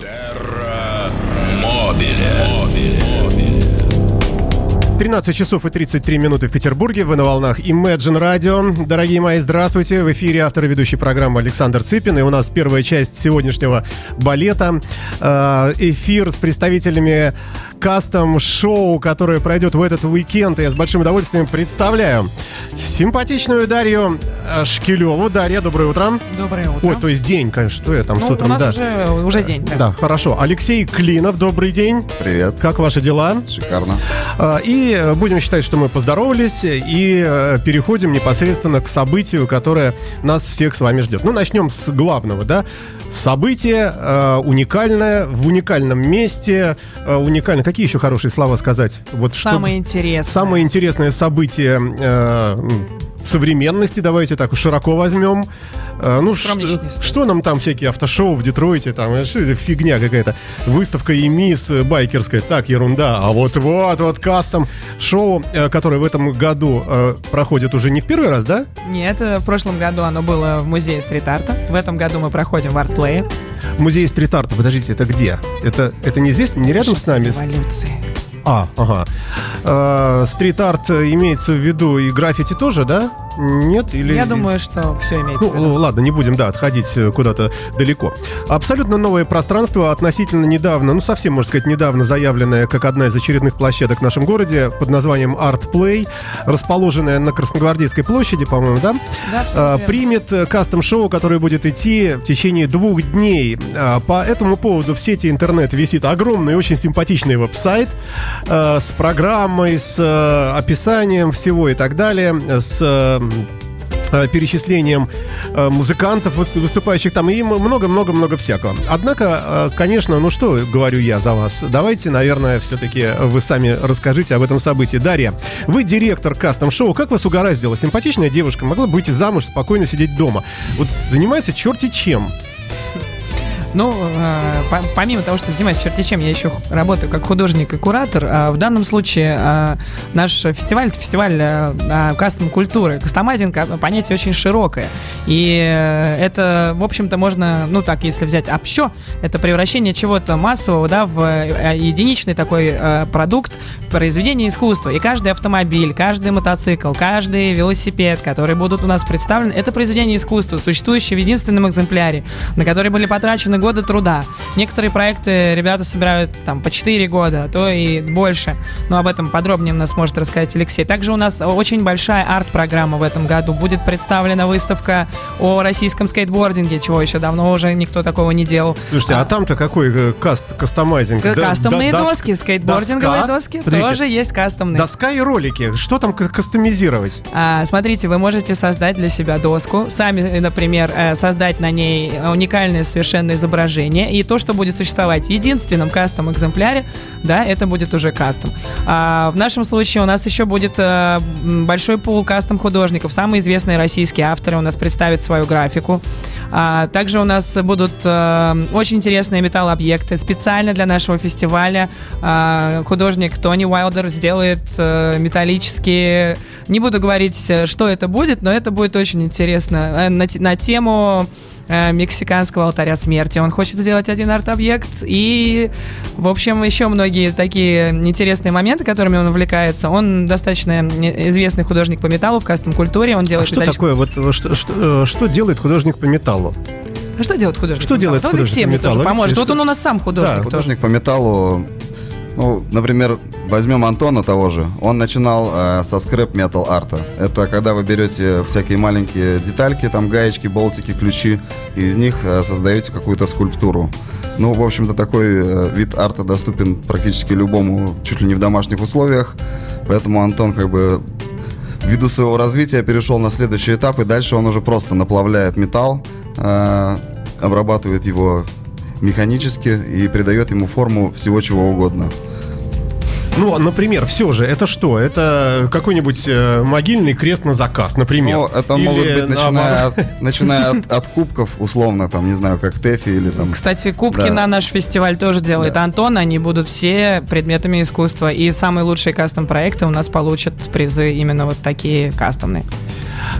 Терра Мобиле. 13 часов и 33 минуты в Петербурге. Вы на волнах Imagine Radio. Дорогие мои, здравствуйте. В эфире автор и ведущий программы Александр Цыпин. И у нас первая часть сегодняшнего балета. Э, Эфир с представителями кастом-шоу, которое пройдет в этот уикенд. Я с большим удовольствием представляю симпатичную Дарью э, Шкилеву. Дарья, доброе утро. Доброе утро. Ой, то есть день, конечно, что я там с ну, утром, у нас да. уже, уже день. Да. Да, хорошо. Алексей Клинов, добрый день. Привет. Как ваши дела? Шикарно. А, И э, будем считать, что мы поздоровались и э, переходим непосредственно к событию, которое нас всех с вами ждет. Ну, начнем с главного, да? Событие э, уникальное, в уникальном месте, э, уникально. Какие еще хорошие слова сказать? Вот что- Самое интересное. Самое интересное событие э, современности, давайте так широко возьмем. Э, ну, Скромничать что, что нам там всякие автошоу в Детройте, там, э, что это фигня какая-то. Выставка ЕМИС э, байкерская, так, ерунда. А вот вот, вот кастом шоу, э, которое в этом году э, проходит уже не в первый раз, да? Нет, э, в прошлом году оно было в музее стрит-арта. В этом году мы проходим в артплее. Музей стрит-арта, подождите, это где? Это, это не здесь, не рядом с нами? Революции. А, ага. Э, стрит-арт имеется в виду и граффити тоже, да? Нет? Или... Я думаю, что все имеется в Ну, виду. ладно, не будем, да, отходить э, куда-то далеко. Абсолютно новое пространство, относительно недавно, ну, совсем, можно сказать, недавно заявленное как одна из очередных площадок в нашем городе под названием Art Play, расположенная на Красногвардейской площади, по-моему, да? Да, А, примет э, кастом-шоу, которое будет идти в течение двух дней. А, По этому поводу в сети интернет висит огромный, очень симпатичный веб-сайт э, с программой, с описанием всего и так далее, с перечислением э, музыкантов, выс- выступающих там, и много-много-много всякого. Однако, э, конечно, ну что говорю я за вас, давайте, наверное, все-таки вы сами расскажите об этом событии. Дарья, вы директор кастом-шоу, как вас угораздило? Симпатичная девушка, могла бы выйти замуж, спокойно сидеть дома. Вот занимается черти чем. Ну, э, по- помимо того, что занимаюсь черти чем, я еще работаю как художник и куратор. А в данном случае э, наш фестиваль это фестиваль э, кастом культуры. Кастомайзинг а, понятие очень широкое. И э, это, в общем-то, можно, ну так, если взять общо, это превращение чего-то массового, да, в единичный такой продукт произведения искусства. И каждый автомобиль, каждый мотоцикл, каждый велосипед, которые будут у нас представлены, это произведение искусства, существующее в единственном экземпляре, на который были потрачены годы труда. Некоторые проекты ребята собирают там по 4 года, а то и больше. Но об этом подробнее у нас может рассказать Алексей. Также у нас очень большая арт-программа в этом году. Будет представлена выставка о российском скейтбординге, чего еще давно уже никто такого не делал. Слушайте, а, там-то какой э, каст, кастомайзинг? Да- Кастомные да- дос- доски, скейтбординговые доска? доски Подождите, тоже есть кастомные. Доска и ролики. Что там кастомизировать? А, смотрите, вы можете создать для себя доску, сами, э, например, э, создать на ней уникальное совершенно изображение, и то, что будет существовать в единственном кастом экземпляре, да, это будет уже кастом. А, в нашем случае у нас еще будет э, большой пул кастом художников. Самые известные российские авторы у нас представят свою графику. А, также у нас будут э, очень интересные металл-объекты. Специально для нашего фестиваля а, художник Тони Уайлдер сделает э, металлические... Не буду говорить, э, что это будет, но это будет очень интересно. Э, на, на тему э, мексиканского алтаря смерти. Он хочет сделать один арт-объект. И, в общем, еще многие такие интересные моменты, которыми он увлекается. Он достаточно известный художник по металлу в кастом-культуре. Он А делает что металлическую- такое? Вот что, что, что делает художник по металлу? А что делает художник? Что по делает металлу? Ну, художник Алексей по мне металлу? тоже поможет. Алексей, Вот он что- у нас сам художник Да, тоже. Художник по металлу, ну, например, возьмем Антона того же. Он начинал э, со скрэп метал арта. Это когда вы берете всякие маленькие детальки, там гаечки, болтики, ключи, и из них э, создаете какую-то скульптуру. Ну, в общем-то, такой э, вид арта доступен практически любому, чуть ли не в домашних условиях. Поэтому Антон как бы ввиду своего развития перешел на следующий этап, и дальше он уже просто наплавляет металл, э, обрабатывает его механически и придает ему форму всего чего угодно. Ну, например, все же, это что? Это какой-нибудь э, могильный крест на заказ, например. Ну, это Или могут быть, начиная, от, начиная от, от кубков, условно, там, не знаю, как Тэфи или там... Кстати, кубки Да. на наш фестиваль тоже делает Да. Антон. Они будут все предметами искусства. И самые лучшие кастом-проекты у нас получат призы именно вот такие кастомные.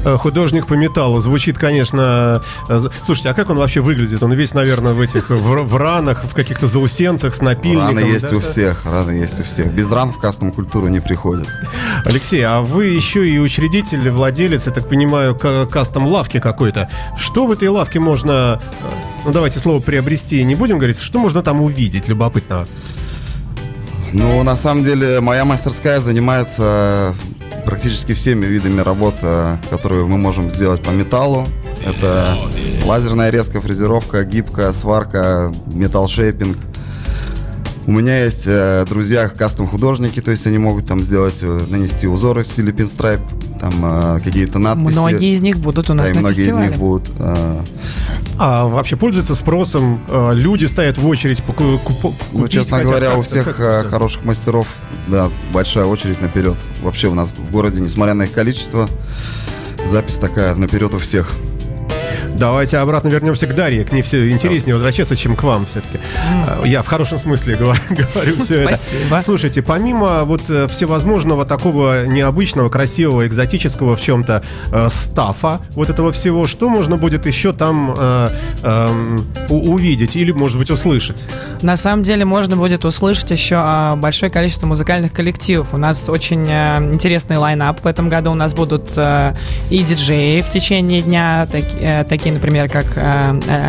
Э, художник по металлу. Звучит, конечно... э, Слушайте, а как он вообще выглядит? Он весь, наверное, в этих в, в ранах, в каких-то заусенцах с напильником. Раны есть да? у всех, раны есть у всех. Без ран в кастом культуру не приходят. Алексей, а вы еще и учредитель, владелец, я так понимаю, ка- кастом-лавки какой-то. Что в этой лавке можно... э, Ну, давайте слово «приобрести» не будем говорить. Что можно там увидеть любопытного? Ну, на самом деле, моя мастерская занимается практически всеми видами работ, э, которые мы можем сделать по металлу. Это лазерная резка, фрезеровка, гибкая сварка, металл-шейпинг. У меня есть э, друзья кастом-художники, то есть они могут там сделать, э, нанести узоры в стиле пинстрайп, там э, какие-то надписи. Многие из них будут у нас да, и на многие фестивале. из них будут. э, А вообще пользуется спросом? Э, Люди стоят в очередь поку- купо- Ну, купить честно хотят. говоря, у всех как э, хороших мастеров, да, большая очередь наперед. Вообще у нас в городе, несмотря на их количество, запись такая наперед у всех. Давайте обратно вернемся к Дарье. К ней все интереснее возвращаться, чем к вам все-таки. Я в хорошем смысле говорю, говорю все это. Спасибо. Слушайте, помимо вот э, всевозможного такого необычного, красивого, экзотического в чем-то э, стафа, вот этого всего, что можно будет еще там э, у- увидеть или, может быть, услышать? На самом деле можно будет услышать еще а, большое количество музыкальных коллективов. У нас очень а, интересный лайнап в этом году. У нас будут а, и диджеи в течение дня, таки- э, такие, например, как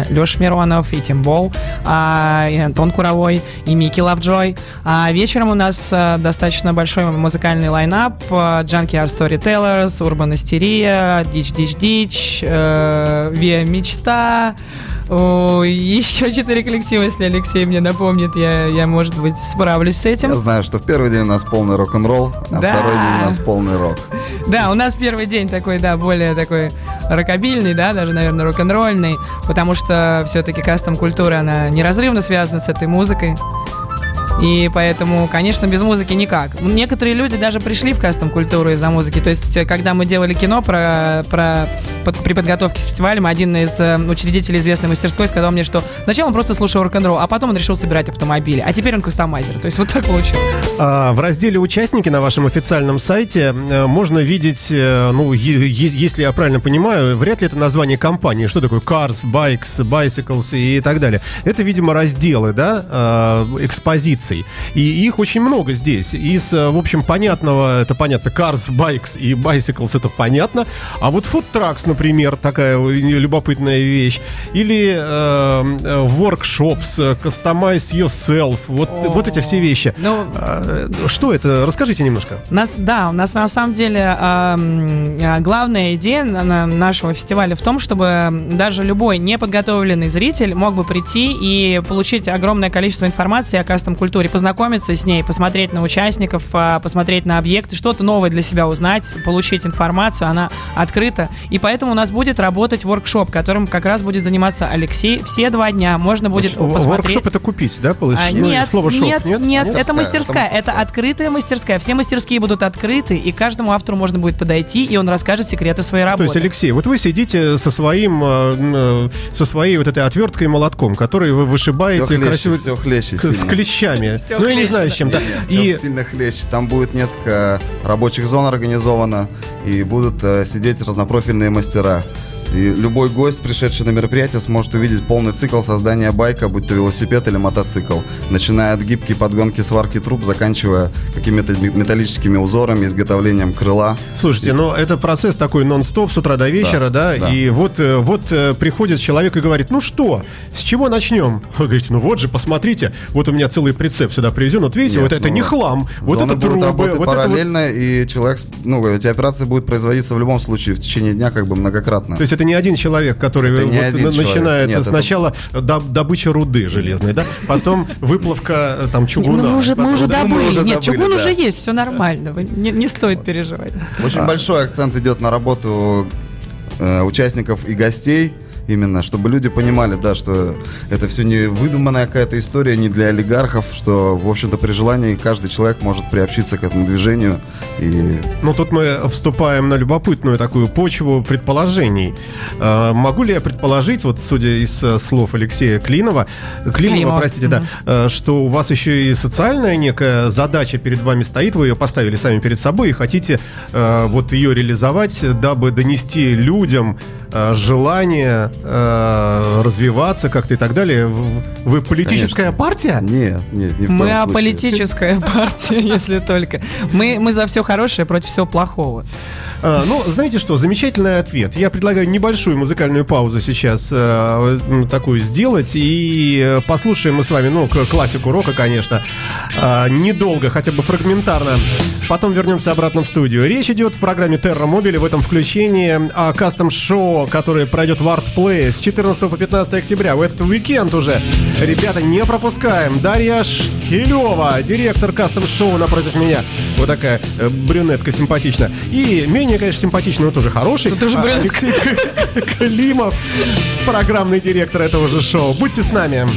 Леша Миронов, и Тимбол, а, и Антон Куровой, и Микки Лавджой. А вечером у нас а, достаточно большой музыкальный лайнап. а, Junkyard Storytellers, Urban Истерия, Дич Дич Дич, э, Виа Мечта, о, еще четыре коллектива, если Алексей мне напомнит, я, я может быть, справлюсь с Я этим. знаю, что в первый день у нас полный рок-н-ролл, а Да. второй день у нас полный рок. Да, у нас первый день такой, да, более такой рокобильный, да, даже, наверное, рок-н-ролльный, потому что все-таки кастом-культура, она неразрывно связана с этой музыкой. И поэтому, конечно, без музыки никак. Некоторые люди даже пришли в кастом-культуру из-за музыки. То есть, э, когда мы делали кино про, про под- при подготовке к один из э, учредителей известной мастерской сказал мне, что сначала он просто слушал рок-н-ролл, а потом он решил собирать автомобили. А теперь он кастомайзер. То есть, вот так получилось. А, В разделе «Участники» на вашем официальном сайте э, можно видеть, ну, если я правильно понимаю, вряд ли это название компании. Что такое Cars, Bikes, Bicycles и так далее. Это, видимо, разделы, да, э, экспозиций. И их очень много здесь. Из, э, в общем, понятного, это понятно, Cars, Bikes и Bicycles, это понятно. А вот Food Trucks, например, такая любопытная вещь. Или э, э, Workshops, э, Customize Yourself. Вот, вот эти все вещи. Ну, А, Что это? Расскажите немножко. Нас, да, у нас на самом деле а, главная идея на- на- нашего фестиваля в том, чтобы даже любой неподготовленный зритель мог бы прийти и получить огромное количество информации о кастом-культуре, познакомиться с ней, посмотреть на участников, а, посмотреть на объекты, что-то новое для себя узнать, получить информацию, она открыта. И поэтому у нас будет работать воркшоп, которым как раз будет заниматься Алексей все два дня. Можно будет посмотреть. Воркшоп это купить, да? А, получается? Ну, нет, слово шоп, нет, нет, нет? это Мастерская, мастерская, это это, открытая мастерская. Все мастерские будут открыты, и каждому автору можно будет подойти, и он расскажет секреты своей То работы. есть, Алексей, вот вы сидите со своим, э, э, со своей вот этой отверткой и молотком, который вы вышибаете Все хлеще, красиво все хлеще с сильно. Всё ну, я не знаю, с чем. да. И сильно хлеще. Там будет несколько рабочих зон организовано, и будут э, сидеть разнопрофильные мастера. И любой гость, пришедший на мероприятие, сможет увидеть полный цикл создания байка, будь то велосипед или мотоцикл. Начиная от гибкой подгонки сварки труб, заканчивая какими-то ме- металлическими узорами, изготовлением крыла. Слушайте, ну это процесс такой нон-стоп с утра до вечера, да, да. и вот, э, вот э, приходит человек и говорит, ну что, с чего начнем? Вы говорите, ну вот же, посмотрите, вот у меня целый прицеп сюда привезен, вот видите, Нет, вот это ну, не хлам, вот это трубы, работать вот это вот- параллельно, и человек, ну, эти операции будут производиться в любом случае в течение дня как бы многократно. То есть это не один человек, который Это вот один на- человек. начинает Нет, это- сначала доб- добыча руды железной, да, потом выплавка там чугуна. мы уже, мы уже Да, мы добыли. уже Нет, добыли, чугун да. уже есть, все нормально. Не, не стоит переживать. Очень большой акцент идет на работу э, участников и гостей. Именно, чтобы люди понимали, да, что это все не выдуманная какая-то история, не для олигархов, что, в общем-то, при желании каждый человек может приобщиться к этому движению. И Ну, тут мы вступаем на любопытную такую почву предположений. Э, могу ли я предположить, вот судя из э, слов Алексея Клинова, Климова, Климова. простите, да, э, что у вас еще и социальная некая задача перед вами стоит, вы ее поставили сами перед собой и хотите э, вот ее реализовать, дабы донести людям э, желание э, развиваться как-то и так далее. Вы политическая партия? нет, нет, ни в Мы аполитическая партия, если только. Мы, мы за все хорошее против всего плохого. А, ну, знаете что, замечательный ответ. Я предлагаю небольшую музыкальную паузу сейчас э, такую сделать. И э, послушаем мы с вами, ну, классику рока, конечно. А, недолго, хотя бы фрагментарно. Потом вернемся обратно в студию. Речь идет в программе Terra Mobile в этом включении о кастом-шоу, которое пройдет в Artplay с 14 по 15 октября. В этот уикенд уже. Ребята, не пропускаем. Дарья Шкилева, директор кастом-шоу напротив меня. Вот такая э, брюнетка симпатичная. И менее, конечно, симпатичная, но тоже хороший. Ну, тоже а. Алексей Климов, программный директор этого же шоу. Будьте с нами.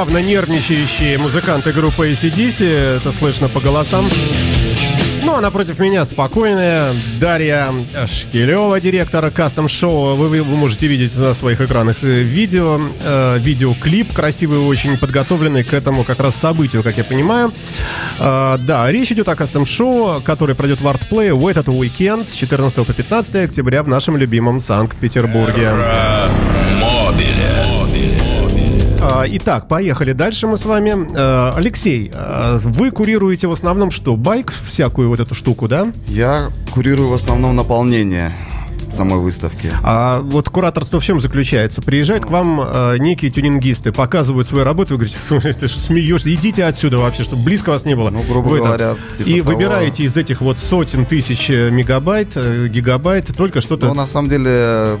Явно нервничающие музыканты группы ACDC, это слышно по голосам. Ну, а напротив меня спокойная Дарья Шкилева, директор кастом-шоу. Вы, вы можете видеть на своих экранах э, видео, э, видеоклип красивый, очень подготовленный к этому как раз событию, как я понимаю. Э, да, речь идет о кастом-шоу, который пройдет в Артплее в этот уикенд с 14 по 15 октября в нашем любимом Санкт-Петербурге. Мобиле. А, Итак, поехали дальше мы с вами. Э, Алексей, э, вы курируете в основном что? Байк, всякую вот эту штуку, да? Я курирую в основном наполнение самой выставки. А вот кураторство в чем заключается? Приезжают к вам э, некие тюнингисты, показывают свою работу, вы говорите, «Слушай, ты смеешься, идите отсюда вообще, чтобы близко вас не было. Ну, грубо Вы там- говоря, типа И того. выбираете из этих вот сотен тысяч э, мегабайт, э, гигабайт, только что-то... Но на самом деле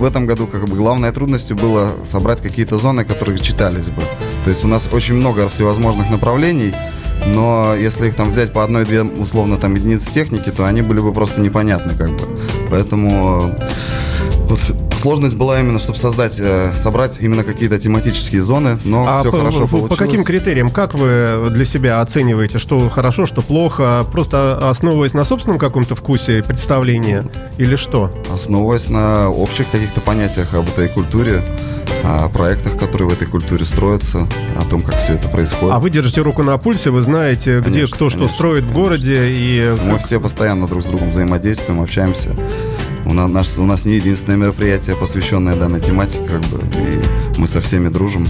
в этом году как бы главной трудностью было собрать какие-то зоны, которые читались бы. То есть у нас очень много всевозможных направлений, но если их там взять по одной-две условно там единицы техники, то они были бы просто непонятны как бы. Поэтому э, вот сложность была именно, чтобы создать, э, собрать именно какие-то тематические зоны, но А все по, хорошо по- по получилось. каким критериям, как вы для себя оцениваете, что хорошо, что плохо, просто основываясь на собственном каком-то вкусе и представлении, или что? Основываясь на общих каких-то понятиях об этой культуре, о проектах, которые в этой культуре строятся, о том, как все это происходит. А вы держите руку на пульсе, вы знаете, где Конечно, кто что конечно, строит в городе, и Мы все постоянно друг с другом взаимодействуем, общаемся. У нас, наш- у нас не единственное мероприятие, посвященное данной тематике, как бы, и мы со всеми дружим.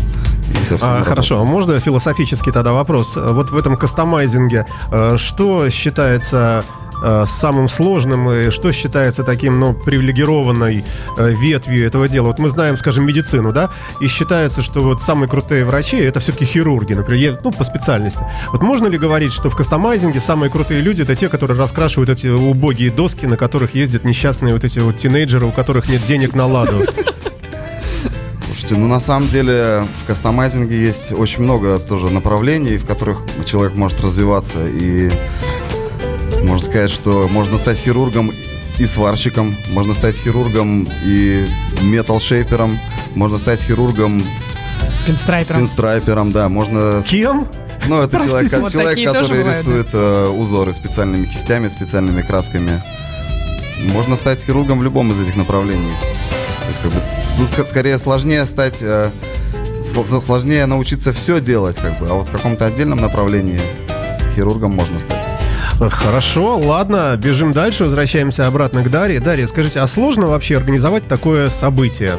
А, хорошо, а можно философический тогда вопрос? Вот в этом кастомайзинге, э, что считается э, самым сложным и что считается таким, ну, привилегированной э, ветвью этого дела? Вот мы знаем, скажем, медицину, да, и считается, что вот самые крутые врачи это все-таки хирурги, например, ну, по специальности. Вот можно ли говорить, что в кастомайзинге самые крутые люди это те, которые раскрашивают эти убогие доски, на которых ездят несчастные вот эти вот тинейджеры, у которых нет денег на ладу? Слушайте, ну на самом деле в кастомайзинге есть очень много тоже направлений, в которых человек может развиваться. И можно сказать, что можно стать хирургом и сварщиком, можно стать хирургом и метал-шейпером, можно стать хирургом, Пинстрайпером. пинстрайпером, да, можно... Кем? Ну, это Простите. человек, Вот человек который бывают, да? рисует э, узоры специальными кистями, специальными красками. Можно стать хирургом в любом из этих направлений. То есть, как бы, тут скорее сложнее стать, э, сл- сложнее научиться все делать, как бы, а вот в каком-то отдельном направлении хирургом можно стать. Хорошо, ладно, бежим дальше, возвращаемся обратно к Дарье. Дарья, скажите, а сложно вообще организовать такое событие?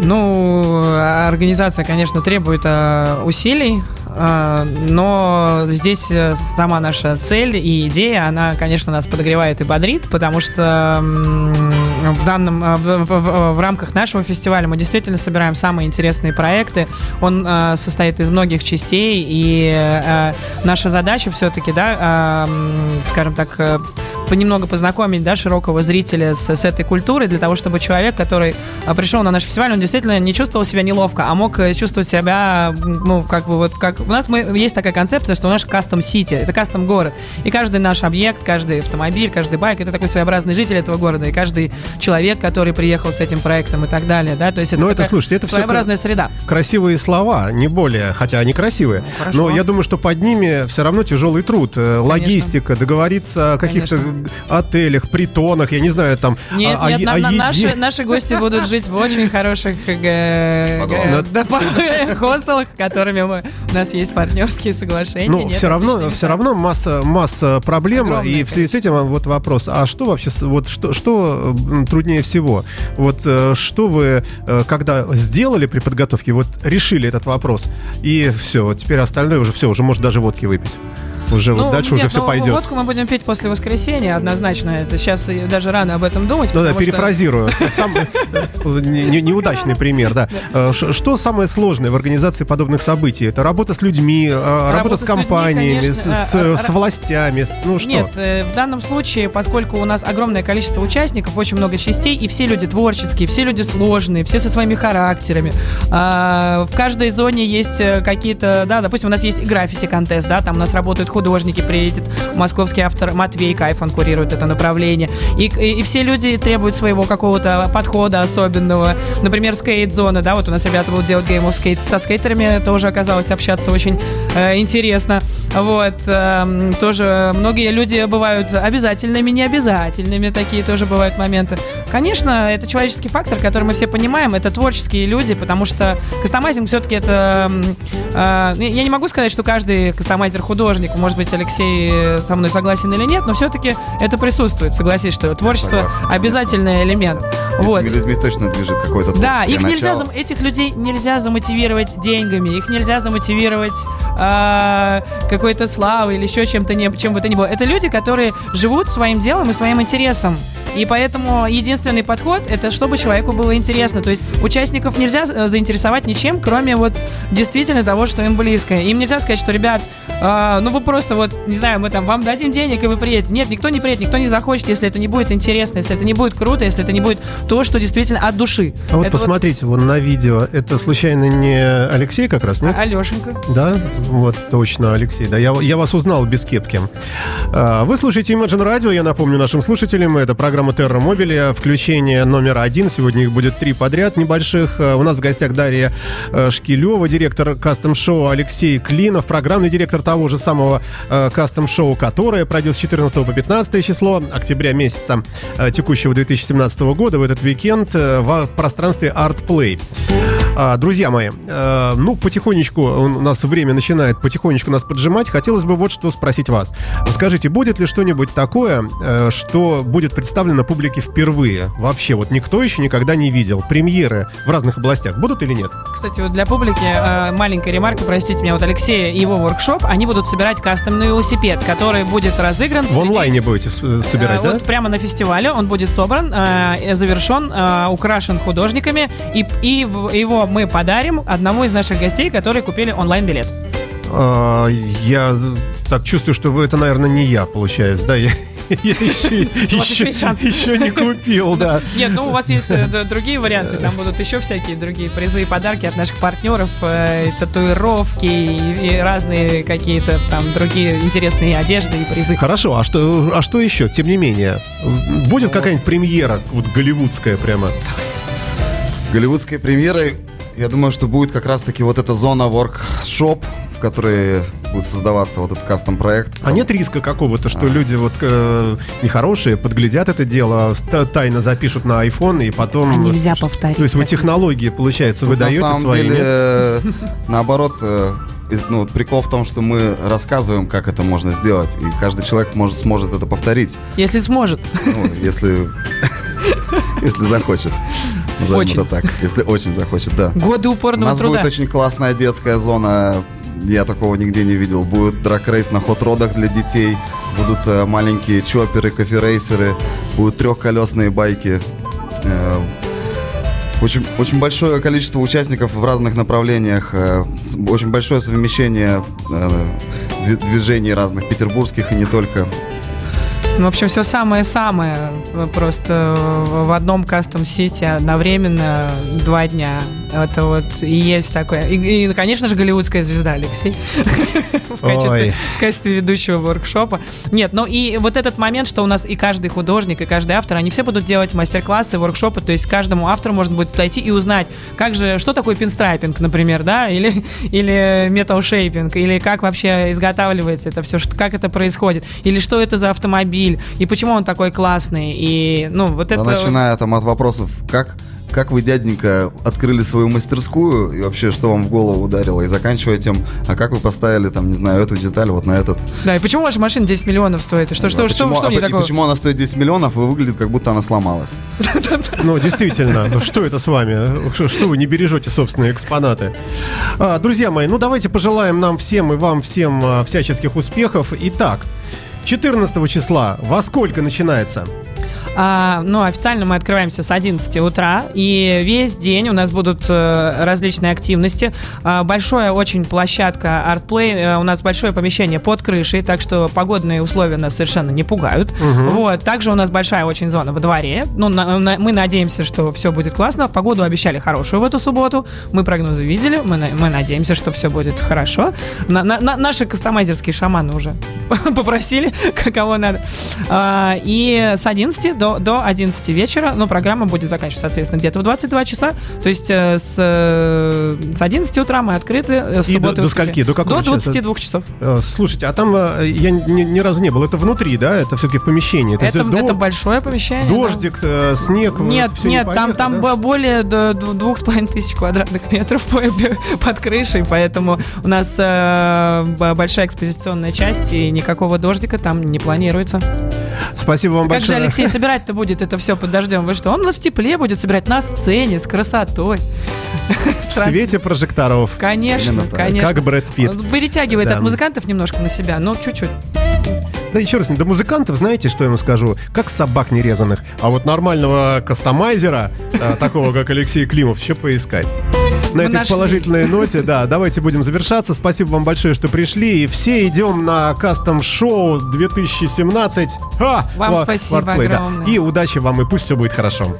Ну, организация, конечно, требует э, усилий, э, но здесь э, сама наша цель и идея, она, конечно, нас подогревает и бодрит, потому что в данном э, в, в- в рамках нашего фестиваля мы действительно собираем самые интересные проекты. Он э, состоит из многих частей, и э, наша задача все-таки, да, э, скажем так, э, понемногу познакомить да, широкого зрителя с, с этой культурой, для того, чтобы человек, который а, пришел на наш фестиваль, он действительно не чувствовал себя неловко, а мог э, чувствовать себя, ну, как бы вот, как у нас мы, есть такая концепция, что у нас кастом-сити, это кастом-город, и каждый наш объект, каждый автомобиль, каждый байк, это такой своеобразный житель этого города, и каждый человек, который приехал с этим проектом и так далее, да, то есть это Ну, это, слушайте, это своеобразная среда. Красивые слова, не более, хотя они красивые. Хорошо. Но я думаю, что под ними все равно тяжелый труд. Э, Логистика, договориться о каких-то Конечно. отелях, притонах, я не знаю, там, Нет, о нет, е- на- еде. наши, наши гости будут жить в очень хороших э, э, хостелах, которыми мы, у нас есть партнерские соглашения. Ну, все равно, все равно масса, масса проблем, и в связи с этим вот вопрос, а что вообще, вот что, что труднее всего? Вот э, что вы, э, когда сделали при подготовке, вот решили этот вопрос, и все, теперь остальное уже все, уже может даже водки выпить. Уже вот дальше уже нет, все ну, пойдет. Водку мы будем пить после воскресенья, однажно. Это сейчас даже рано об этом думать. Ну да, перефразирую. Э, неудачный пример, да. Э, Что самое сложное в организации подобных событий? Это работа с людьми, э, работа, с компаниями, с, с властями, ну что? Нет, э, в данном случае, поскольку у нас огромное количество участников, очень много частей, и все люди творческие, все люди сложные, все со своими характерами. А, в каждой зоне есть э, какие-то, да, допустим, у нас есть граффити-контест, да, там у нас работают художники, приедет московский автор Матвей Кайф, он курирует это направление. И, и, и все люди требуют своего какого-то подхода особенного. Например, скейт-зона, да, вот у нас ребята будут делать Game Skate со скейтерами, тоже оказалось общаться очень э, интересно. Вот, эм, тоже многие люди бывают обязательными, необязательными, такие тоже бывают моменты. Конечно, это человеческий фактор, который мы все понимаем, это творческие люди, потому что кастомайзинг все-таки это... м, э, я не могу сказать, что каждый кастомайзер художник, может быть, Алексей со мной согласен или нет, но все-таки это присутствует, согласись, что творчество Согласен. обязательный элемент. Вот. Этими людьми точно движет какой-то Да, их нельзя, начало. зам- этих людей нельзя замотивировать деньгами, их нельзя замотивировать а, какой-то славой или еще чем-то, не, чем бы то ни было. Это люди, которые живут своим делом и своим интересом. И поэтому единственный подход это чтобы человеку было интересно. То есть участников нельзя э, заинтересовать ничем, кроме вот действительно того, что им близко. Им нельзя сказать, что, ребят, а, ну вы просто вот, не знаю, мы там вам дадим денег и вы приедете. Нет, никто не приедет, никто не захочет, если это не будет интересно, если это не будет круто, если это не будет то, что действительно от души. А вот Это посмотрите, вон на видео, это случайно не Алексей как раз, нет? А- Алешенька. Да, вот точно, Алексей. Да, я, я вас узнал без кепки. А, Вы слушаете Imagine Radio, я напомню нашим слушателям, это программа Terra Mobile, включение номер один, сегодня их будет три подряд небольших. А, У нас в гостях Дарья э, Шкилева, директор кастом-шоу Алексей Клинов, программный директор того же самого кастом-шоу, которое пройдет с 14 по 15 число октября месяца текущего 2017 года в этот уикенд э, в пространстве Art Play. А, Друзья мои, э, ну, потихонечку у нас время начинает потихонечку нас поджимать. Хотелось бы вот что спросить вас. Скажите, будет ли что-нибудь такое, э, что будет представлено публике впервые? Вообще, вот никто еще никогда не видел. Премьеры в разных областях будут или нет? Кстати, вот для публики э, маленькая ремарка, простите меня, вот Алексей и его воркшоп, они будут собирать кастомный велосипед, который будет разыгран В онлайне будете с- собирать, Э, да? Вот прямо на фестивале он будет собран, э, завершен, э, украшен художниками, и, и в- его мы подарим одному из наших гостей, которые купили онлайн-билет. А, Я так чувствую, что вы это, наверное, не я, получается, да? Я, я еще, еще еще не купил, да. Нет, ну у вас есть э, другие варианты, там будут еще всякие другие призы и подарки от наших партнеров, э, и татуировки и, и разные какие-то там другие интересные одежды и призы. Хорошо, а что, а что еще? Тем не менее, будет какая-нибудь премьера, вот голливудская прямо? Голливудской премьерой, я думаю, что будет как раз-таки вот эта зона воркшоп, в которой будет создаваться вот этот кастом-проект. А нет риска какого-то, что люди вот э, нехорошие подглядят это дело, тайно запишут на iPhone и потом... А нельзя повторить. То есть вы технологии, получается, вы Тут на даете самом свои, деле, нет? э, наоборот, э, ну, вот прикол в том, что мы рассказываем, как это можно сделать, и каждый человек может, сможет это повторить, Если сможет. ну, если, если захочет. Назовем Очень. это так, если очень захочет, да. Годы У упорного нас труда. будет очень классная детская зона. Я такого нигде не видел. Будет драг-рейс на хот-родах для детей. Будут э, маленькие чоперы, кофе-рейсеры. Будут трехколесные байки. Э, очень, очень большое количество участников в разных направлениях. э, очень большое совмещение дви- движений разных, петербургских и не только. Ну, В общем, все самое-самое. Просто в одном кастом-сити одновременно два дня. Это вот и есть такое. И, и, конечно же, голливудская звезда Алексей в качестве, Ой. в качестве ведущего воркшопа. Нет, ну и вот этот момент, что у нас и каждый художник, и каждый автор, они все будут делать мастер-классы, воркшопы, то есть каждому автору можно будет подойти и узнать, как же, что такое пинстрайпинг, например, да, или, или метал шейпинг, или как вообще изготавливается это все, что- как это происходит, или что это за автомобиль, и почему он такой классный, и, ну, вот это... начиная там от вопросов, как, как вы, дяденька, открыли свою мастерскую и вообще, что вам в голову ударило, и заканчивая тем, а как вы поставили там, не знаю, эту деталь вот на этот. Да, и почему ваша машина 10 миллионов стоит, и что, что, А что, почему, что а не такого? почему она стоит 10 миллионов и выглядит, как будто она сломалась? Ну, действительно, ну, что это с вами? Что, что вы не бережете собственные экспонаты? А, друзья мои, ну давайте пожелаем нам всем и вам всем а, всяческих успехов. Итак, 14 числа во сколько начинается? А, ну, официально мы открываемся с 11 утра, и весь день у нас будут э, различные активности. А, большая очень площадка ArtPlay, э, у нас большое помещение под крышей, так что погодные условия нас совершенно не пугают. Вот. Также у нас большая очень зона во дворе. Ну, на- на- мы надеемся, что все будет классно. Погоду обещали хорошую в эту субботу. Мы прогнозы видели, мы, мы надеемся, что все будет хорошо. На- на- на- наши кастомайзерские шаманы уже попросили, кого надо. А, И с 11 до, до 11 вечера, ну, программа будет заканчиваться, соответственно, где-то в 22 часа. То есть э, с, э, с 11 утра мы открыты, э, в субботу до- и до воскресенье. скольки? До какого До часа? 22 часов. Э, Слушайте, а там э, я ни, ни разу не был. Это внутри, да? Это все-таки в помещении. То есть Это, до- это большое помещение. да. дождик, э, снег. вот Нет, всё нет, там, там да? бо- более до двух с половиной тысяч квадратных метров по- под крышей, поэтому у нас э, большая экспозиционная часть, и никакого дождика там не планируется. Спасибо вам Как же большое. Алексей собирать-то будет это все под дождем? Вы что? Он у нас в тепле будет собирать на сцене, с красотой. В свете прожекторов. Конечно, конечно. Как Брэд Питт. Он Перетягивает Да. от музыкантов немножко на себя, но чуть-чуть. Да еще раз, до музыкантов, знаете, что я вам скажу? Как собак нерезанных. А вот нормального кастомайзера, э, такого как Алексей Климов, еще поискать. На Мы этой нашли. положительной ноте, да, давайте будем завершаться. Спасибо вам большое, что пришли. И все идем на кастом-шоу 2017. Ха! Вам Во- спасибо да. огромное. И удачи вам, и пусть все будет хорошо.